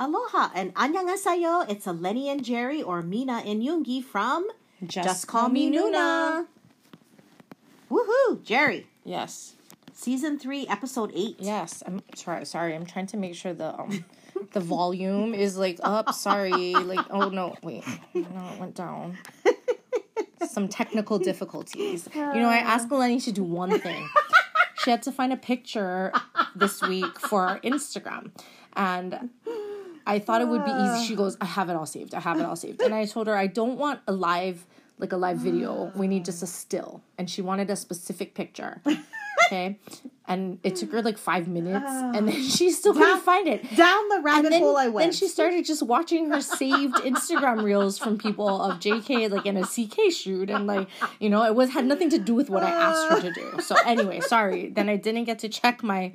Aloha and annyeonghaseyo. It's Eleni and Jerry or Mina and Yoongi from Just, Call Me Nuna. Woohoo, Jerry. Yes. Season three, episode eight. Yes. I'm sorry. Sorry. I'm trying to make sure the um the volume is like up. Sorry. Like oh no. Wait. No, it went down. Some technical difficulties. You know, I asked Eleni to do one thing. She had to find a picture this week for our Instagram. And I thought it would be easy. She goes, I have it all saved. I have it all saved. And I told her I don't want a live like a live video. We need just a still. And she wanted a specific picture. Okay. And it took her like five minutes and then she still couldn't find it. Down the rabbit then, hole I went. then she started just watching her saved Instagram reels from people of JK like in a CK shoot and like you know it was had nothing to do with what I asked her to do. So anyway, sorry. Then I didn't get to check my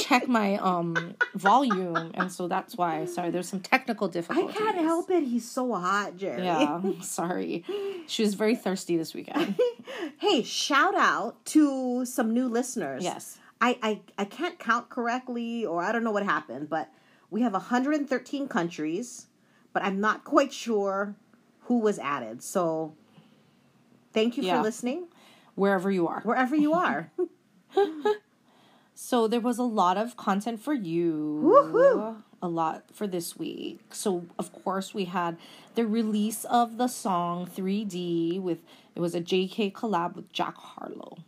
check my um volume and so that's why sorry there's some technical difficulty I can't help it. He's so hot, Jerry. Yeah, sorry. She was very thirsty this weekend. hey, shout out to some new listeners. Yes. I, I, I can't count correctly, or I don't know what happened, but we have 113 countries, but I'm not quite sure who was added. So thank you Yeah. for listening, Wherever you are. wherever you are. So there was a lot of content for you. Woohoo. A lot for this week. So of course we had the release of the song 3D with it was a JK collab with Jack Harlow.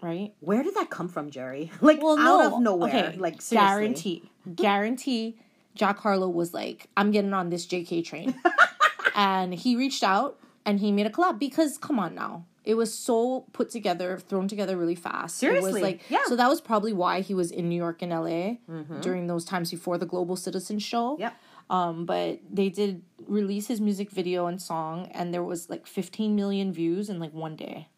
Right? Where did that come from, Jerry? Like out of nowhere. Like seriously. guarantee. Guarantee Jack Harlow was like, I'm getting on this JK train. and he reached out and he made a collab because come on now. It was so put together, thrown together really fast. It Seriously, was like yeah. so that was probably why he was in New York and LA during those times before the Global Citizen show. Yep. Um, but they did release his music video and song and there was like 15 million views in like one day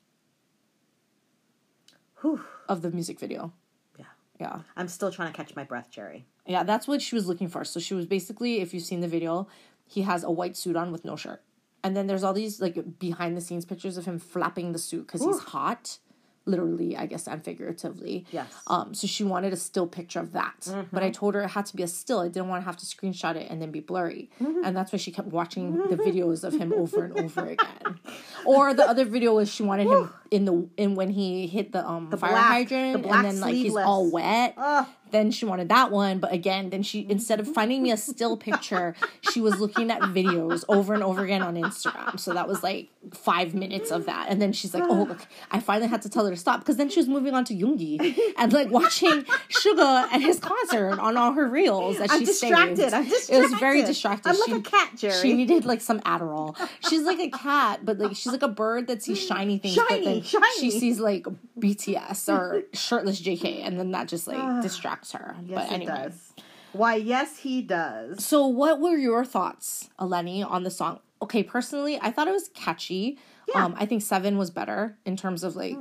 Whew. of the music video. Yeah. Yeah. I'm still trying to catch my breath, Jerry. Yeah, that's what she was looking for. So she was basically, if you've seen the video, he has a white suit on with no shirt. And then there's all these like behind the scenes pictures of him flapping the suit because he's hot, literally, I guess, and figuratively. Yes. Um. So she wanted a still picture of that, but I mm-hmm. told her it had to be a still. I didn't want to have to screenshot it and then be blurry, mm-hmm. and that's why she kept watching the mm-hmm. videos of him over and over again. Or the other video was she wanted him in the in when he hit the um the fire black- hydrant the and then like he's all wet. Ugh. Then she wanted that one, but again, then she instead of finding me a still picture, she was looking at videos over and over again on Instagram. So that was like five minutes of that, and then she's like, "Oh, look!" I finally had to tell her to stop because then she was moving on to Yoongi and like watching Suga at his concert on all her reels. That I'm she distracted. saved. I'm It was very distracted. distracted. I'm like She- a cat, Jerry. She needed like some Adderall. She's like a cat, but like she's like a bird that sees shiny things, but Shiny, shiny. she sees like BTS or shirtless JK, and then that just like distracts her. Yes, but it anyway. does. Why, yes, he does. So, what were your thoughts, Eleni, on the song? Okay, personally, I thought it was catchy. Yeah. Um, I think Seven was better in terms of like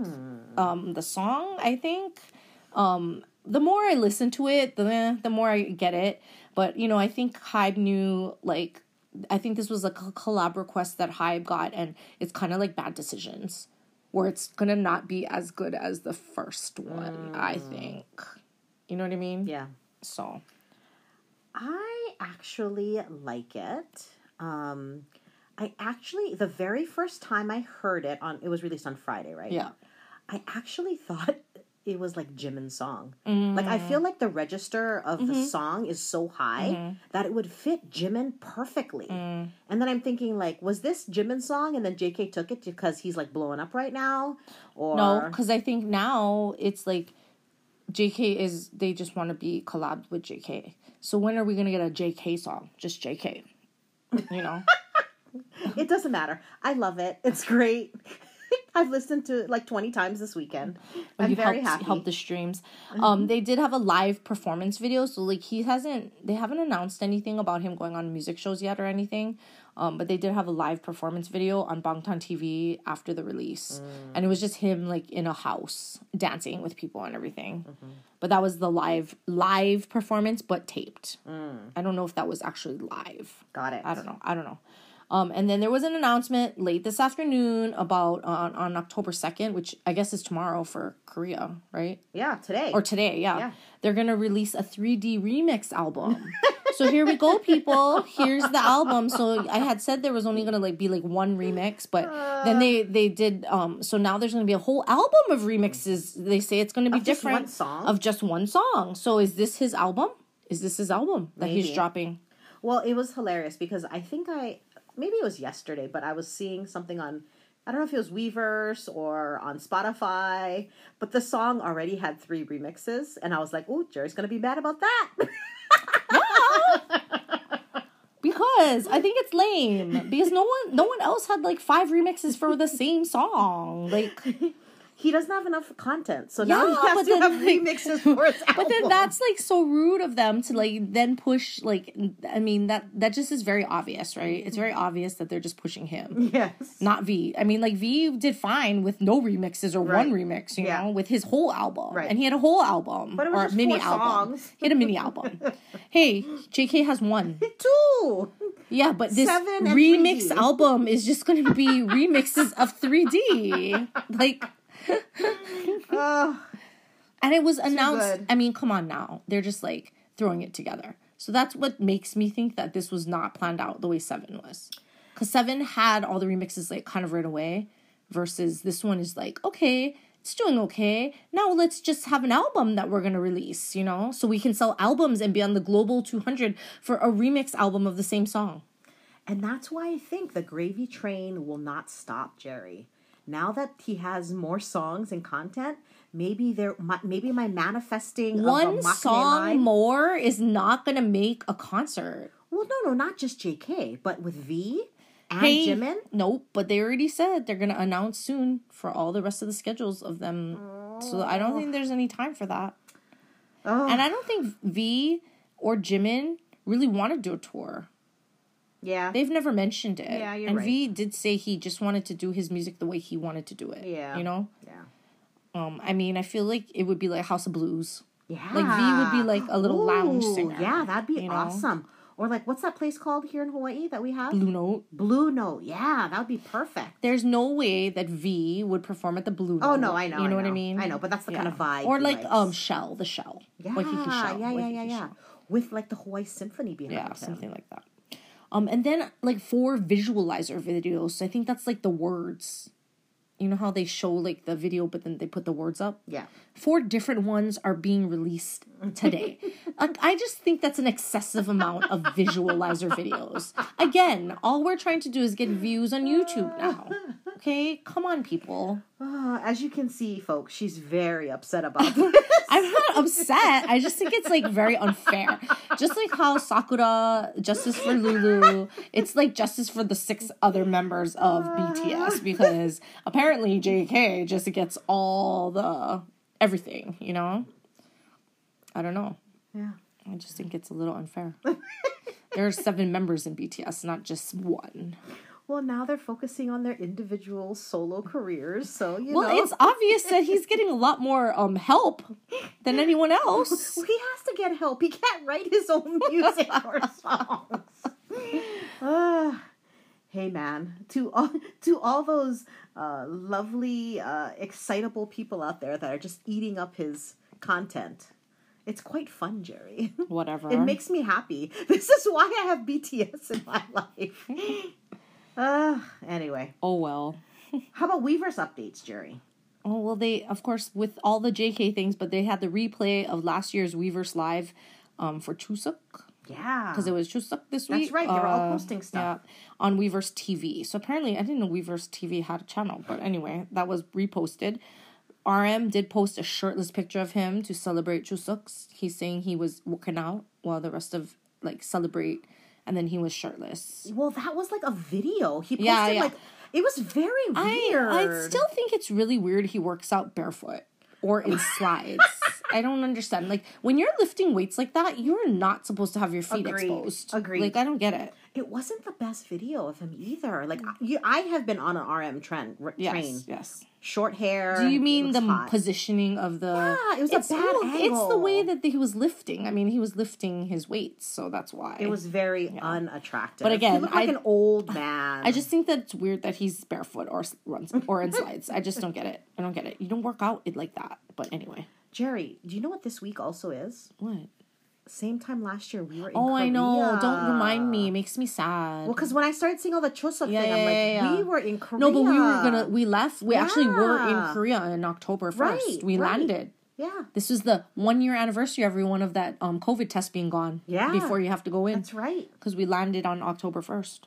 um the song. I think um the more I listen to it, the the more I get it. But you know, I think Hybe knew like I think this was a collab request that Hybe got, and it's kind of like bad decisions, where it's gonna not be as good as the first one. I think. You know what I mean? Yeah. So I actually like it. Um, I actually, the very first time I heard it on, it was released on Friday, right? yeah. I actually thought was like Jimin's song. Mm. Like I feel like the register of Mm-hmm. the song is so high that it would fit Jimin perfectly. Mm. And then I'm thinking like, was this Jimin's song and then JK took it because he's like blowing up right now? Or No, because I think now it's like JK is they just want to be collabed with JK. So when are we gonna get a JK song? Just JK. You know? it doesn't matter. I love it. It's great. I've listened to it like 20 times this weekend. I'm you very helped, happy. helped the streams. Um, they did have a live performance video, so like he hasn't, they haven't announced anything about him going on music shows yet or anything. Um, but they did have a live performance video on Bangtan TV after the release, and it was just him like in a house dancing with people and everything. But that was the live live performance, but taped. I don't know if that was actually live. Got it. I don't know. I don't know. Um, and then there was an announcement late this afternoon about on, on October 2nd, which I guess is tomorrow for Korea, right? Yeah, today. Or today, yeah. Yeah. They're going to release a 3D remix album. So here we go, people. Here's the album. So I had said there was only gonna like be like one remix, but then they they did. Um. So now there's gonna be a whole album of remixes. They say it's gonna be Of just different one song? of just one song. So is this his album? Is this his album that he's dropping? Well, it was hilarious because I think I maybe it was yesterday, but I was seeing something on I don't know if it was Weverse or on Spotify, but the song already had three remixes, and I was like, "Oh, Jerry's gonna be mad about that." Because I think it's lame. Because no one no one else had like five remixes for the same song. Like he doesn't have enough content, so now Yeah, he has to then, have remixes for his album. But then that's like so rude of them to like then push like I mean that that just is very obvious, right? It's very obvious that they're just pushing him. yes, Not V. I mean like V did fine with no remixes or one remix, you Yeah. know, with his whole album. Right. And he had a whole album But it was or just mini album. songs. He had a mini album. hey, JK has one. two. Yeah, but this Seven remix 3D. album is just going to be remixes of 3D. Like Oh, And it was announced. I mean, come on now. They're just like throwing it together. So that's what makes me think that this was not planned out the way Seven was. Because Seven had all the remixes like kind of right away, versus this one is like, okay, it's doing okay. Now let's just have an album that we're going to release, you know? So we can sell albums and be on the global 200 for a remix album of the same song. And that's why I think the gravy train will not stop Jerry. Now that he has more songs and content, maybe there, my, maybe my manifesting One song more is not going to make a concert. Well, no, no, not just JK, but with V and Hey, Jimin. Nope, but they already said they're gonna announce soon for all the rest of the schedules of them. So I don't think there's any time for that. Oh, And I don't think V or Jimin really want to do a tour. Yeah, They've never mentioned it. Yeah, you're and right. V did say he just wanted to do his music the way he wanted to do it. Yeah. You know? yeah, Um, I mean, I feel like it would be like House of Blues. yeah. Like V would be like a little lounge singer. Yeah, that'd be you know? awesome. Or like, what's that place called here in Hawaii that we have? Blue Note. Blue Note. Yeah, that would be perfect. There's no way that V would perform at the Blue Note. Oh no, I know. You know I what I mean? I know, but that's the kind of vibe. Or like um Shell, the Shell. yeah, Waikiki Shell. yeah, yeah, Waikiki yeah, yeah. Shell. With like the Hawaii Symphony behind Yeah, him. something like that. Um, and then like four visualizer videos. So I think that's like the words. You know how they show like the video, but then they put the words up. Yeah. Four different ones are being released today. like, I just think that's an excessive amount of visualizer videos. Again, all we're trying to do is get views on YouTube now. Okay, come on, people. Uh, as you can see, folks, she's very upset about this. I'm not upset. I just think it's like very unfair. Just like how Sakura, justice for Lulu, it's like justice for the six other members of BTS because apparently JK just gets all the everything, you know? I don't know. yeah. I just think it's a little unfair. there are seven members in BTS, not just one. Well, now they're focusing on their individual solo careers, so you Well, know. Well, it's obvious that he's getting a lot more um help than anyone else. Well, he has to get help. He can't write his own music or songs. Ah, hey, man. To all to all those uh, lovely, uh, excitable people out there that are just eating up his content, it's quite fun, Jerry. Whatever. It makes me happy. This is why I have BTS in my life. Uh, anyway, oh well. how about Weverse updates, Jerry? Oh well, they of course with all the JK things, but they had the replay of last year's Weverse Live, um, for Chuseok Yeah, because it was Chuseok this That's week. right, they were all uh, posting stuff. yeah, on Weverse TV. So apparently, I didn't know Weverse TV had a channel, but anyway, that was reposted. RM did post a shirtless picture of him to celebrate Chuseok. He's saying he was working out while the rest of like celebrate, and then he was shirtless. Well, that was like a video. He posted Yeah, yeah. like it was very I weird. I still think it's really weird he works out barefoot or in slides. I don't understand. Like when you're lifting weights like that, you're not supposed to have your feet Agreed. exposed. Agreed. Like I don't get it. It wasn't the best video of him either. Like I- you, I have been on an RM trend r- Yes, train. yes. Short hair. Do you mean the hot. positioning of the? Yeah, it was a it's, bad well, It's the way angle. that he was lifting. I mean, he was lifting his weights, so that's why. It was very unattractive. But again, he looked like I- an old man. I just think that it's weird that he's barefoot or runs or in slides. I just don't get it. I don't get it. You don't work out it like that. But anyway, Jerry, do you know what this week also is? what? Same time last year we were in Korea. Oh, I know. Don't remind me. It makes me sad. Well, because when I started seeing all the Chuseok Yeah, thing, I'm like, yeah, yeah. we were in Korea. no, but we were gonna. We left. We actually were in Korea in October first. Right, we right. landed. Yeah, This was the one year anniversary, everyone, of that um COVID test being gone. Yeah. Before you have to go in. that's right. because we landed on October 1st.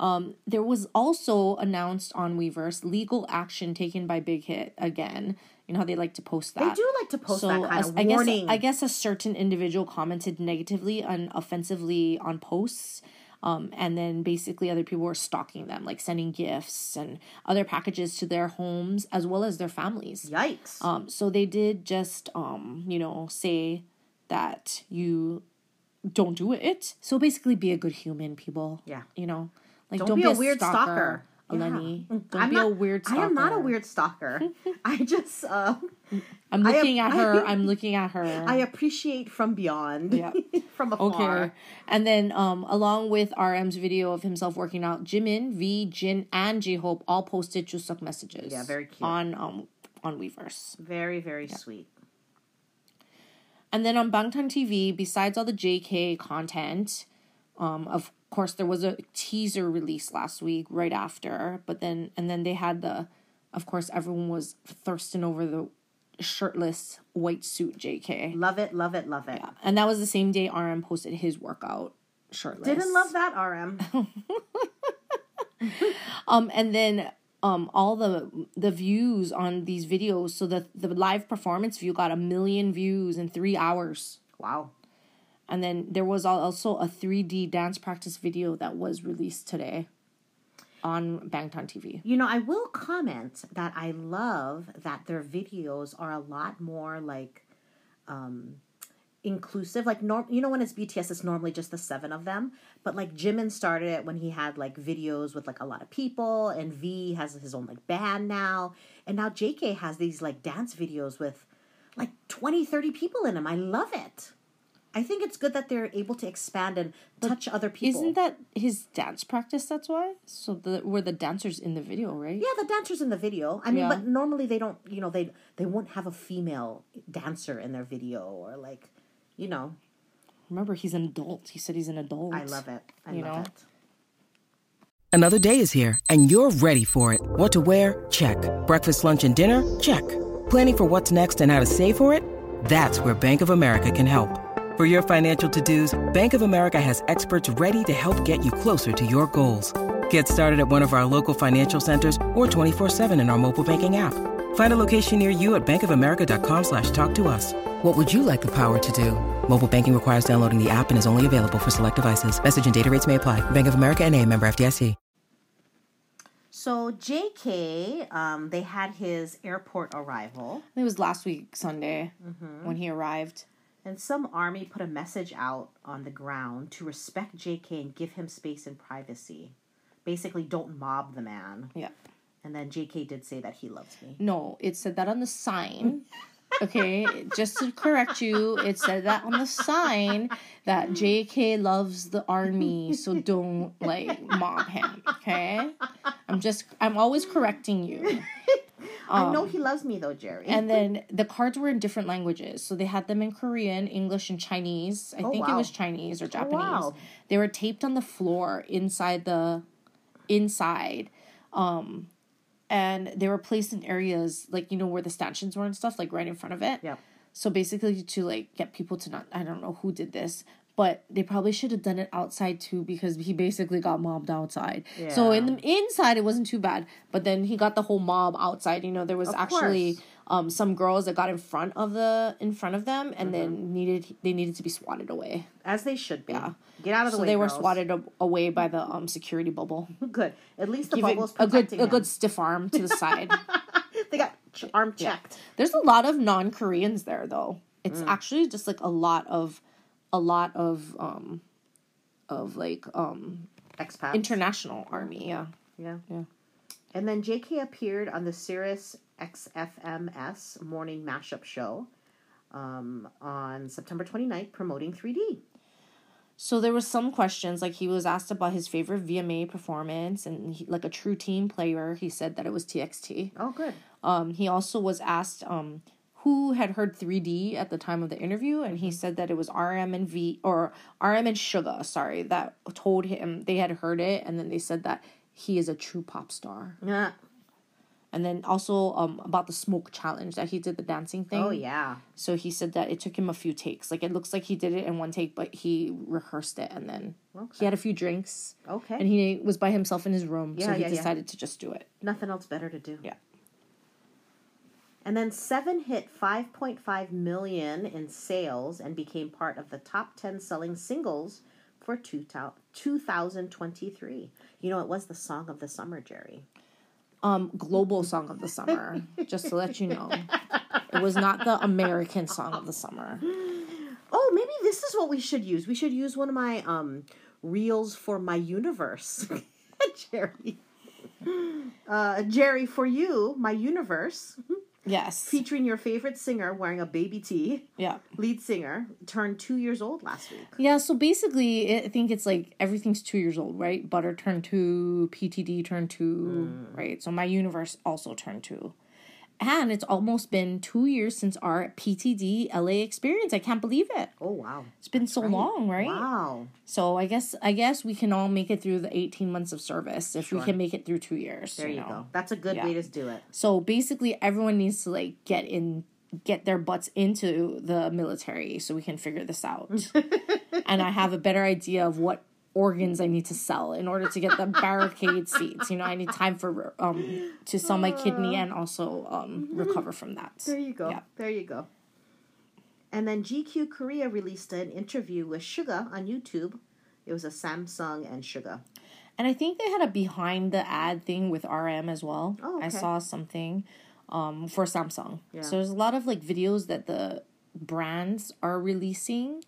Um, there was also announced on Weverse legal action taken by Big Hit again. You know how they like to post that. They do like to post that kind as- of I guess warning. I guess a certain individual commented negatively and offensively on posts. Um, and then basically other people were stalking them, like sending gifts and other packages to their homes as well as their families. Yikes. Um, so they did just, um, you know, say that you don't do it. So basically, be a good human, people. Yeah. You know, like don't, don't, be, a weird stalker. Eleni. Yeah. Don't I'm be not, a weird stalker. I am not a weird stalker. I just uh, I'm I looking at her. I'm looking at her. I appreciate from beyond. Yeah. from afar. Okay. And then um along with RM's video of himself working out, Jimin, V, Jin, and J Hope all posted Chuseok messages. Yeah, very cute. On um on Weverse. Very, very sweet. And then on Bangtan TV, besides all the JK content, um, of course there was a teaser release last week right after, but then and then they had the, of course everyone was thirsting over the shirtless white suit JK, Love it, love it, love it. and that was the same day RM posted his workout shirtless. Didn't love that, RM. Um, and then um, all the the views on these videos, so the the live performance view got a million views in three hours. Wow. And then there was also a 3D dance practice video that was released today on Bangtan TV. You know, I will comment that I love that their videos are a lot more like um inclusive. Like norm you know when it's BTS it's normally just the seven of them. But like Jimin started it when he had like videos with like a lot of people and V has his own like band now. And now JK has these like dance videos with like 20, 30 people in them. I love it. I think it's good that they're able to expand and touch other people. Isn't that his dance practice? That's why. So the were the dancers in the video, right? Yeah, the dancers in the video. I mean, Yeah. but normally they don't. You know, they they won't have a female dancer in their video or like, you know. Remember, he's an adult. He said he's an adult. I love it. I You love know? it. Another day is here, and you're ready for it. What to wear? Check. Breakfast, lunch, and dinner? Check. Planning for what's next and how to save for it? That's where Bank of America can help. For your financial to-dos, Bank of America has experts ready to help get you closer to your goals. Get started at one of our local financial centers or 24-7 in our mobile banking app. Find a location near you at bankofamerica.com slash talk to us. What would you like the power to do? Mobile banking requires downloading the app and is only available for select devices. Message and data rates may apply. Bank of America and a member FDIC. So J.K. Um, they had his airport arrival, It was last week Sunday Mm-hmm. when he arrived. And some army put a message out on the ground to respect J.K. and give him space and privacy. Basically, don't mob the man. Yeah. And then J.K. did say that he loves me. No, it said that on the sign. Okay, just to correct you, it said that on the sign that JK loves the army, so don't like mob him. Okay, I'm just I'm always correcting you. I know he loves me though, Jerry. Um, And then the cards were in different languages, so they had them in Korean, English, and Chinese. I Oh, think it was Chinese or Japanese. wow. They were taped on the floor inside the inside. Um and they were placed in areas like you know where the stanchions were and stuff, like right in front of it. Yep. So basically to like get people to not I don't know who did this, but they probably should have done it outside too because he basically got mobbed outside. Yeah. So in the inside it wasn't too bad, but then he got the whole mob outside. You know, there was Of actually um some girls that got in front of the in front of them and then Mm-hmm. needed they needed to be swatted away. As they should be. Yeah. Get out of the So way. they were swatted a- away by the um security bubble. Good. At least the Give bubble's a good protecting a good stiff arm to the side. They got arm checked. There's a lot of non-Koreans there though. It's Mm. actually just like a lot of a lot of um of like um Expat. international army, yeah. yeah. Yeah. And then JK appeared on the Sirius XM's morning mashup show um, on September 29th promoting 3D. So there was some questions like he was asked about his favorite VMA performance and he, like a true team player, he said that it was TXT. Oh, good. Um, he also was asked um, who had heard 3D at the time of the interview, and he said that it was RM and V or RM and Suga, sorry, that told him they had heard it, and then they said that he is a true pop star. Yeah. And then also um about the smoke challenge that he did the dancing thing. Oh yeah. So he said that it took him a few takes. Like it looks like he did it in one take, but he rehearsed it and then he had a few drinks. Okay. And he was by himself in his room, so he yeah, yeah. decided to just do it. Nothing else better to do. Yeah. And then Seven hit 5.5 million in sales and became part of the top 10 selling singles for 2000 2023. You know, it was the song of the summer, Jerry. Um, global song of the summer, just to let you know. It was not the American song of the summer. Oh, maybe this is what we should use. We should use one of my um reels for my universe. Jerry. Uh, Jerry, for you, my universe, Yes. featuring your favorite singer wearing a baby tee, Yeah. lead singer, turned two years old last week. Yeah, so basically, I think it's like everything's two years old, right? Butter turned two, PTD turned two, mm. right? So my universe also turned two. And it's almost been two years since our PTD LA experience. I can't believe it. Oh wow! It's been so long, right? Wow. So I guess I guess we can all make it through the 18 months of service if we can make it through two years. There you, know? go. That's a good Yeah. way to do it. So basically, everyone needs to like get in, get their butts into the military so we can figure this out. and I have a better idea of what organs I need to sell in order to get the barricade seats. You know, I need time for um to sell my kidney and also um recover from that. There you go. Yeah. There you go. And then GQ Korea released an interview with Suga on YouTube. It was a Samsung and Suga. And I think they had a behind the ad thing with RM as well. Oh, I saw something um for Samsung. Yeah. So there's a lot of like videos that the brands are releasing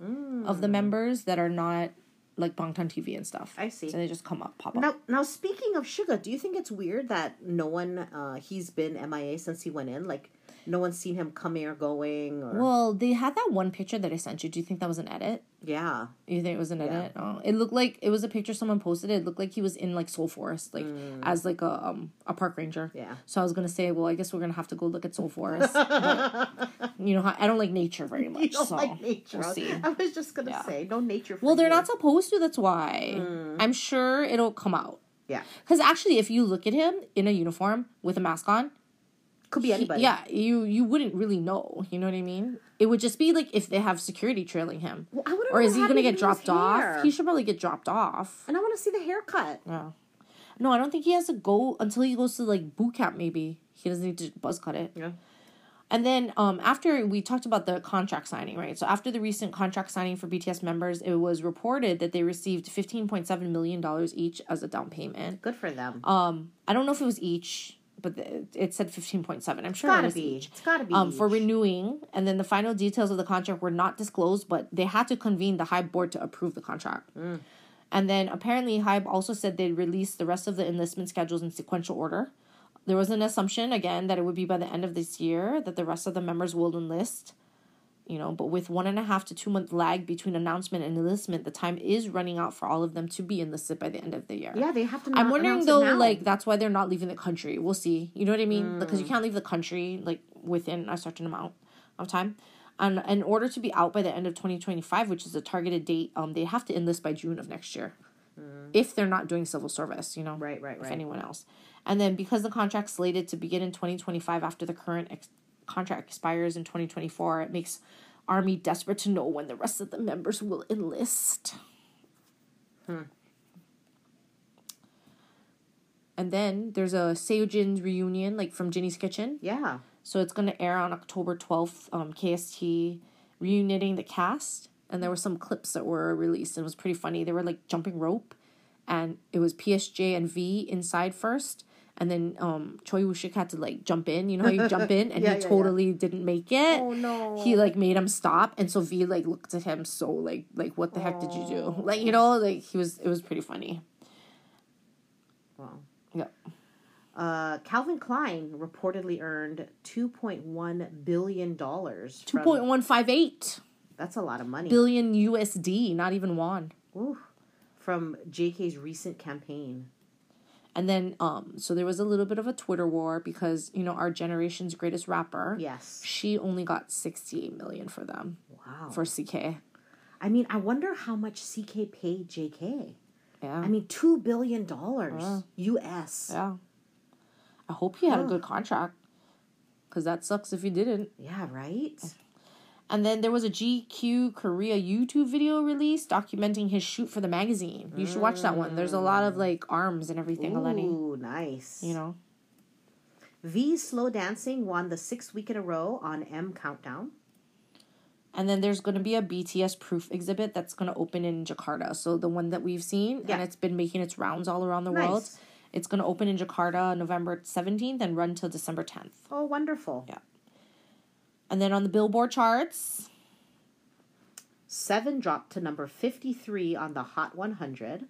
of the members that are not like Bangtan TV and stuff. I see. So they just come up, pop up. Now, now speaking of Suga, do you think it's weird that no one uh, he's been MIA since he went in? Like, no one's seen him coming or going, or Well, they had that one picture that I sent you. Do you think that was an edit? Yeah, You think it was an edit? Oh, it looked like it was a picture someone posted. It looked like he was in like Seoul Forest, like as like a um a park ranger. Mm. Yeah. So I was gonna say, well, I guess we're gonna have to go look at Seoul Forest. But, you know, I don't like nature very much. you don't so like nature. We'll see. I was just gonna Yeah. say no nature. For Well, they're you. not supposed to. That's why. Mm. I'm sure it'll come out. Yeah, Because actually, if you look at him in a uniform with a mask on, could be anybody. yeah, you you wouldn't really know. You know what I mean? It would just be like if they have security trailing him, Well, or is he gonna get dropped off? He should probably get dropped off. and I want to see the haircut. Yeah. No, I don't think he has to go until he goes to like boot camp. Maybe he doesn't need to buzz cut it. Yeah. And then um, after we talked about the contract signing, right? So after the recent contract signing for BTS members, it was reported that they received fifteen point seven million dollars each as a down payment. Good for them. Um, I don't know if it was each, but it said fifteen point seven. I'm sure it's gotta be. each. It's gotta be Um, for renewing, and then the final details of the contract were not disclosed, but they had to convene the high board to approve the contract. Mm. And then apparently, Hybe also said they'd release the rest of the enlistment schedules in sequential order. There was an assumption again that it would be by the end of this year that the rest of the members will enlist. You know, but with one and a half to two month lag between announcement and enlistment, the time is running out for all of them to be enlisted by the end of the year. yeah, they have to. I'm wondering though, like that's why they're not leaving the country. We'll see. You know what I mean? Mm. Because you can't leave the country like within a certain amount of time. And in order to be out by the end of 2025, which is a targeted date, um, they have to enlist by June of next year. If they're not doing civil service, you know, Mm. Right, right, If right. anyone else, and then because the contract's slated to begin in 2025 after the current ex- contract expires in 2024, it makes Army desperate to know when the rest of the members will enlist. Hmm. And then there's a Seojin's reunion, like from Jinny's Kitchen. yeah, So it's going to air on October 12th, um, KST, reuniting the cast. And there were some clips that were released, and it was pretty funny. They were like jumping rope, and it was PSJ and V inside first. And then um, Choi Woo-shik had to like jump in. You know how you jump in, and Yeah, he yeah, yeah. totally didn't make it. Oh, no. He like made him stop, and so V like looked at him so like like what the heck did you do? Like you know like he was it was pretty funny. Wow. Yeah. Uh, Calvin Klein reportedly earned two point one billion dollars. Two point one five eight That's a lot of money. billion USD, not even won. Ooh, from JK's recent campaign. And then um so there was a little bit of a Twitter war because, you know, our generation's greatest rapper. Yes. She only got 68 million for them. Wow. For CK. I mean, I wonder how much CK paid JK. Yeah. I mean, two billion dollars U.S. yeah. I hope he had a good contract. Cause that sucks if he didn't. Yeah, right. And then there was a GQ Korea YouTube video released documenting his shoot for the magazine. You should watch that one. There's a lot of mm. like arms and everything, Eleni. Ooh, nice. You know. V Slow Dancing won the sixth week in a row on M Countdown. And then there's going to be a BTS proof exhibit that's going to open in Jakarta. So the one that we've seen, Yeah. and it's been making its rounds all around the Nice. world. It's going to open in Jakarta November 17th and run till December 10th. Oh, wonderful. Yeah. And then on the Billboard charts, Seven dropped to number 53 on the Hot 100.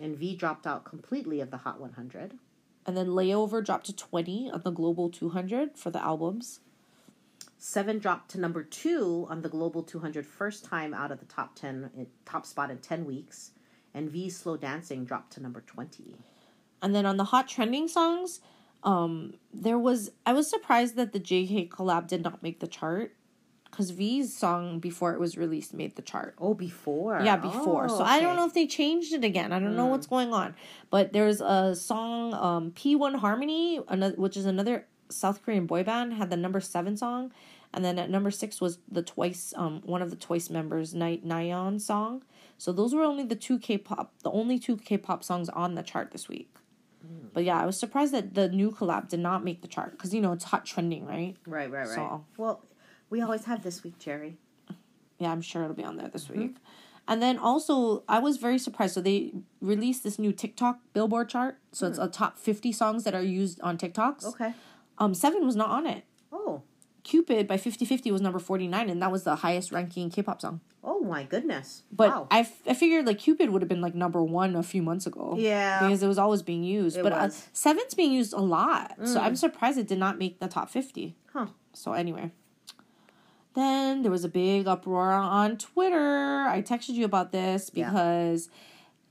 And V dropped out completely of the Hot 100. and then Layover dropped to 20 on the Global 200 for the albums. Seven dropped to number two on the Global 200, first time out of the top 10, eh, top spot in 10 weeks. And V Slow Dancing dropped to number 20. And then on the hot trending songs, um, there was I was surprised that the JK collab did not make the chart because V's song before it was released made the chart. Oh, before. Yeah, before. Oh, so I don't. Hmm. know if they changed it again. I don't know what's going on. But there's a song, um, P1 Harmony, another, which is another South Korean boy band, had the number seven song. And then at number six was the Twice, um, one of the Twice members, Night Nyan song. So those were only the two K-pop, the only two K-pop songs on the chart this week. Hmm. But yeah, I was surprised that the new collab did not make the chart because you know it's hot trending, right? Right, right, right. So- Well, we always have this week, Jerry. Yeah, I'm sure it'll be on there this Mm-hmm. week. And then also, I was very surprised. So they released this new TikTok Billboard chart. So it's a top 50 songs that are used on TikToks. Hmm. Okay. Um, Seven was not on it. Oh. Cupid by Fifty Fifty was number 49, and that was the highest ranking K-pop song. Oh my goodness. But wow. I, f- I figured like Cupid would have been like number one a few months ago. Yeah. Because it was always being used. It but Uh, was. Mm. Seven's being used a lot. So I'm surprised it did not make the top 50. Huh. So anyway. Then there was a big uproar on Twitter. I texted you about this Yeah. because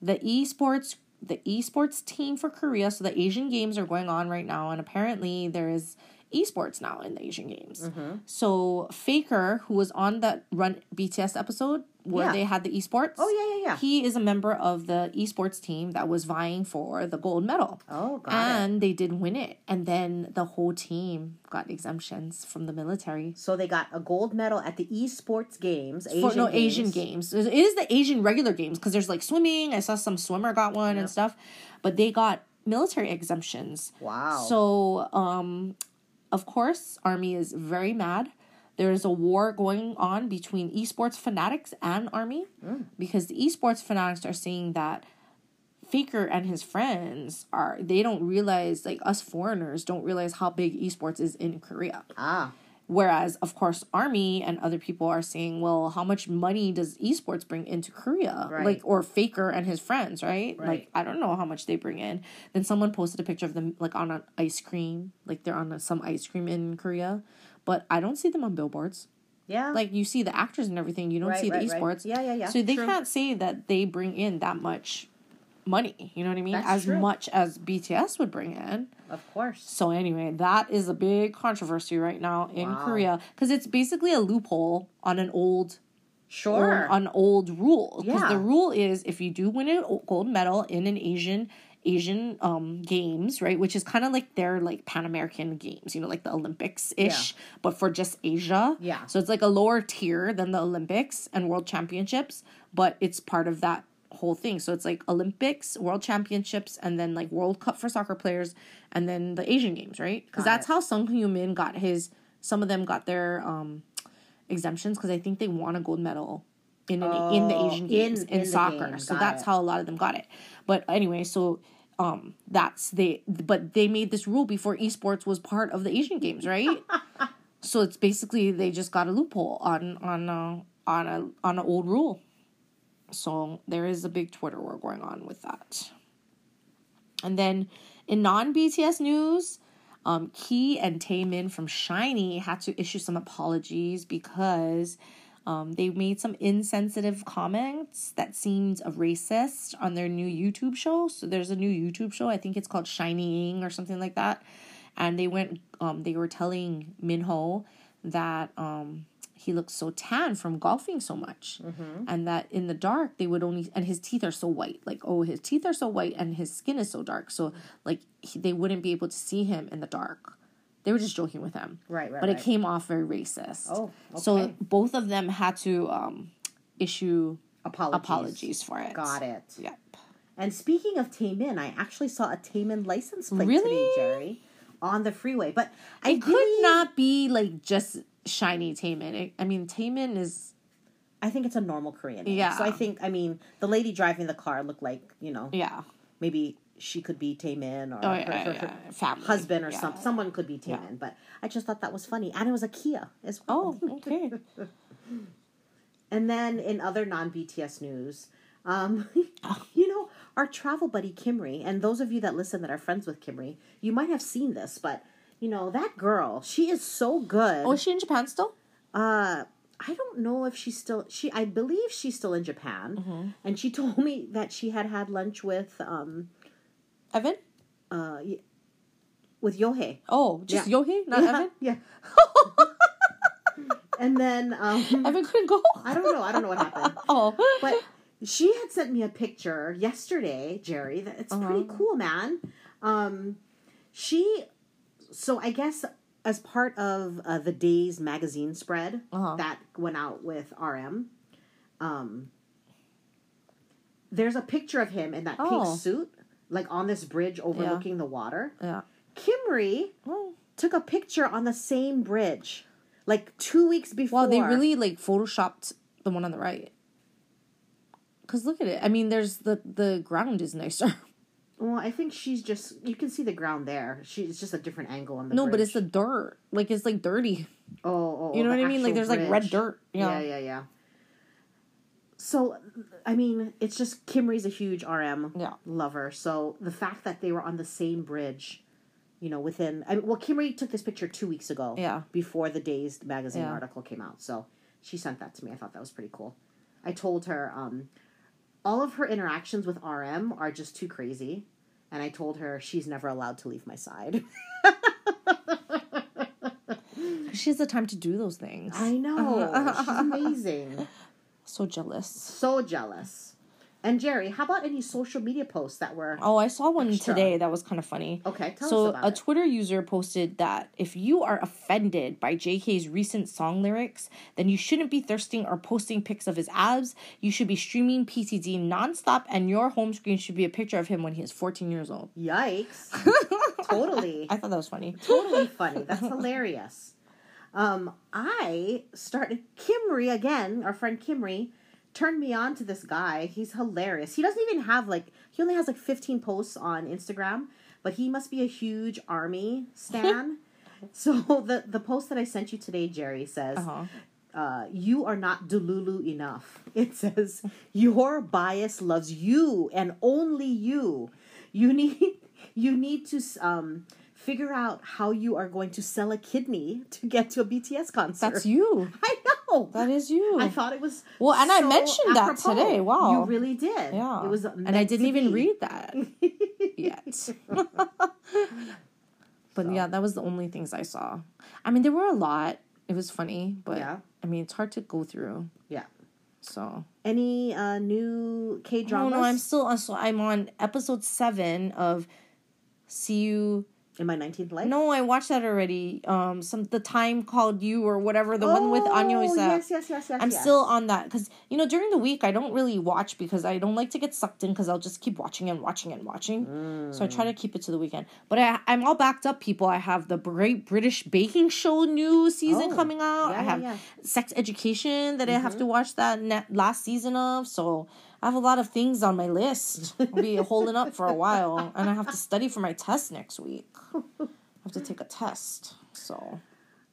the esports the esports team for Korea, so the Asian games are going on right now and apparently there is esports now in the Asian games. Mm-hmm. So Faker, who was on the Run BTS episode where Yeah. they had the esports. Oh, yeah, yeah, yeah. He is a member of the esports team that was vying for the gold medal. Oh, got it. and they did win it. And then the whole team got exemptions from the military. So they got a gold medal at the esports games. Asian For, no, games. Asian games. It is the Asian regular games because there's like swimming. I saw some swimmer got one and stuff. But they got military exemptions. Wow. So, um, of course, Army is very mad. There is a war going on between esports fanatics and Army Mm. because the esports fanatics are saying that Faker and his friends are they don't realize like us foreigners don't realize how big esports is in Korea. Ah. Whereas, of course, Army and other people are saying, well, how much money does esports bring into Korea? Right. Like, or Faker and his friends, right? Right. Like, I don't know how much they bring in. Then someone posted a picture of them, like, on an ice cream. Like, they're on a, some ice cream in Korea. But I don't see them on billboards. Yeah. Like, you see the actors and everything. You don't Right, see the esports. Yeah, yeah, yeah. So they True. can't say that they bring in that much money. You know what I mean? That's as true. much as BTS would bring in. of course. So anyway, that is a big controversy right now in Wow. Korea because it's basically a loophole on an old Sure. or an old rule. Because Yeah. the rule is if you do win a gold medal in an Asian Asian um games, right, which is kind of like their like Pan American games, you know, like the Olympics ish, but for just Asia. Yeah. So it's like a lower tier than the Olympics and World Championships, but it's part of that whole thing. So it's like Olympics, World Championships, and then like World Cup for soccer players, and then the Asian Games, right? Because that's it. how Son Heung-min got his. Some of them got their um exemptions because I think they won a gold medal in an, in the Oh, Asian games in, in the soccer. game. So that's it. how a lot of them got it. But anyway, so um that's they but they made this rule before esports was part of the Asian games, right? so it's basically they just got a loophole on on uh, on a on an old rule. So there is a big Twitter war going on with that. And then in non BTS news, um, Key and Taemin from SHINee had to issue some apologies because Um, they made some insensitive comments that seemed a racist on their new YouTube show. So there's a new YouTube show. I think it's called Shining or something like that. And they went. Um, they were telling Minho that um, he looks so tan from golfing so much, and that in the dark they would only and his teeth are so white. Like oh, his teeth are so white and his skin is so dark. So like he, they wouldn't be able to see him in the dark. They were just joking with him. Right, right, But right. it came off very racist. Oh, So both of them had to um, issue Apologies. apologies for it. Got it. Yep. And speaking of Taemin, I actually saw a Taemin license plate Really? today, Jerry, on the freeway. But I It could not be like just SHINee Taemin. I mean, Taemin is I think it's a normal Korean name. Yeah. So I think, I mean, the lady driving the car looked like, you know, yeah. maybe she could be Taemin or Oh, her, yeah, her- yeah, her family. husband or Yeah. some someone could be Taemin. But I just thought that was funny, and it was a Kia as well. Oh, okay. And then in other non BTS news, um, you know, our travel buddy Kimry, and those of you that listen that are friends with Kimry, you might have seen this, but you know that girl, she is so good. oh, is she in Japan still? uh, I don't know if she's still she. I believe she's still in Japan, and she told me that she had had lunch with um Evan? uh with Yohei. Oh, just Yeah. Yohei, not yeah, Evan. yeah. and then um, Evan couldn't go. I don't know. I don't know what happened. Oh, But she had sent me a picture yesterday, Jerry. That it's pretty cool, man. Um, she, so I guess as part of uh, the Dazed magazine spread Uh-huh. that went out with RM, um, there's a picture of him in that Oh. pink suit, like on this bridge overlooking the water. yeah. Kimry Oh. took a picture on the same bridge, like two weeks before. Wow, they really like photoshopped the one on the right. Cause look at it. I mean, there's the the ground is nicer. Well, I think she's just. You can see the ground there. She, it's just a different angle on the. no, but it's the dirt. Like it's like dirty. Oh, oh, You know what I mean? Like there's like red dirt. Yeah. Yeah. yeah, yeah, So, I mean, it's just Kimry's a huge RM Yeah. lover. So the fact that they were on the same bridge, you know, within. I mean, well, Kimry took this picture two weeks ago. Yeah. Before the Dazed magazine Yeah. article came out, so she sent that to me. I thought that was pretty cool. I told her um, all of her interactions with RM are just too crazy, and I told her she's never allowed to leave my side. She has the time to do those things. I know. She's amazing. So jealous. So jealous. And Jerry, how about any social media posts that were Oh, I saw one Extra. today that was kind of funny. okay? Tell so us about a it. Twitter user posted that if you are offended by JK's recent song lyrics, then you shouldn't be thirsting or posting pics of his abs. You should be streaming PTD nonstop, and your home screen should be a picture of him when he is 14 years old. Yikes! totally, I thought that was funny. totally funny. That's hilarious. Um, I started Kimry again. Our friend Kimry turned me on to this guy. He's hilarious. He doesn't even have like he only has like 15 posts on Instagram, but he must be a huge army stan. so the the post that I sent you today, Jerry says. Uh-huh. uh, you are not Delulu enough. It says your bias loves you and only you. You need you need to um, figure out how you are going to sell a kidney to get to a BTS concert. That's you. I know. That is you. I thought it was Well, and I so mentioned that today. Wow. you really did. yeah. it was, and I didn't even be. read that yet. but yeah, that was the only things I saw. I mean, there were a lot. It was funny, but Yeah. I mean, it's hard to go through. Yeah. So Any uh, new K Oh dramas? no, I'm still. So I'm on episode seven of See You. In my 19th life. No, I watched that already. Um, some the time called you or whatever the one with Anya Oh, is. yes, yes, yes, yes. I'm yes. still on that because you know during the week I don't really watch because I don't like to get sucked in because I'll just keep watching and watching and watching. So I try to keep it to the weekend. But I, I'm all backed up, people. I have the Great British Baking Show new season Oh, coming out. yeah, I have yeah. Sex Education that I have to watch that net last season of. So I have a lot of things on my list. I'll be holding up for a while, and I have to study for my test next week. I have to take a test. So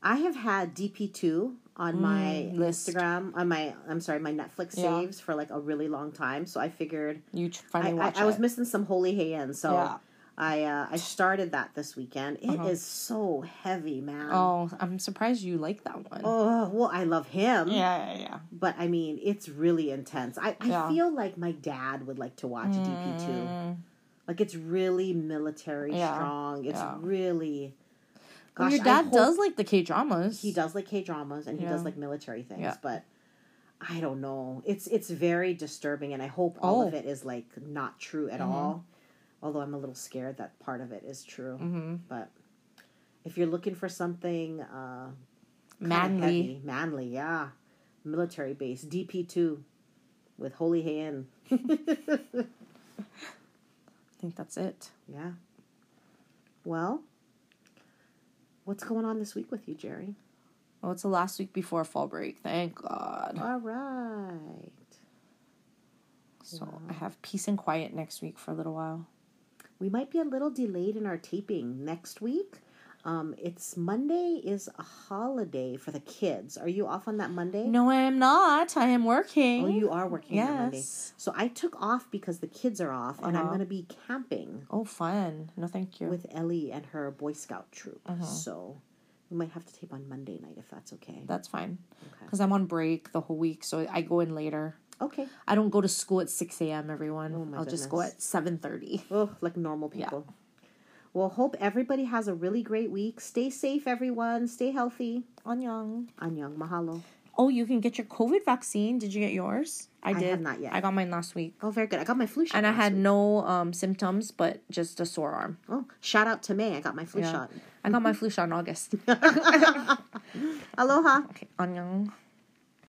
I have had DP2 on my Mm, list. Instagram, on my, I'm sorry, my Netflix Yeah. saves for like a really long time. So I figured you I, finally I, watch I was missing some Holy Hae-in. So Yeah. I uh, I started that this weekend. It is so heavy, man. Oh, I'm surprised you like that one. Oh, well, I love him. Yeah, yeah, yeah. But I mean, it's really intense. I, I Yeah. feel like my dad would like to watch DP2. Like it's really military Yeah. strong. It's Yeah. really. Well, your dad hope- does like the K dramas. He does like K dramas and he does like military things, but I don't know. It's it's very disturbing, and I hope all of Oh. Mm-hmm. it is like not true at all. Although I'm a little scared that part of it is true. Mm-hmm. But if you're looking for something uh, Manly. heavy, manly, yeah, military base, DP two, with Holy Hand, I think that's it. yeah. Well, what's going on this week with you, Jerry? Well, it's the last week before fall break. Thank God. All right. So I have peace and quiet next week for a little while. We might be a little delayed in our taping next week. Um, it's Monday is a holiday for the kids. Are you off on that Monday? No, I am not. I am working. Oh, you are working on Monday. Yes. So I took off because the kids are off, and I'm Uh-huh. going to be camping Oh, fun. No, thank you. with Ellie and her Boy Scout troop. Uh-huh. So we might have to tape on Monday night if that's okay. That's fine. Okay. Because I'm on break the whole week, so I go in later. Okay. I don't go to school at 6 a.m., everyone. Oh, my I'll just go at 7.30. Oh, like normal people. Yeah. Well, hope everybody has a really great week. Stay safe, everyone. Stay healthy. Annyeong. Annyeong, mahalo. Oh, you can get your COVID vaccine. Did you get yours? I did. have not yet. I got mine last week. Oh, very good. I got my flu shot. And I had week. no um, symptoms, but just a sore arm. Oh, shout out to May. I got my flu Yeah. shot. I got my flu shot in August. Aloha. Okay, annyeong.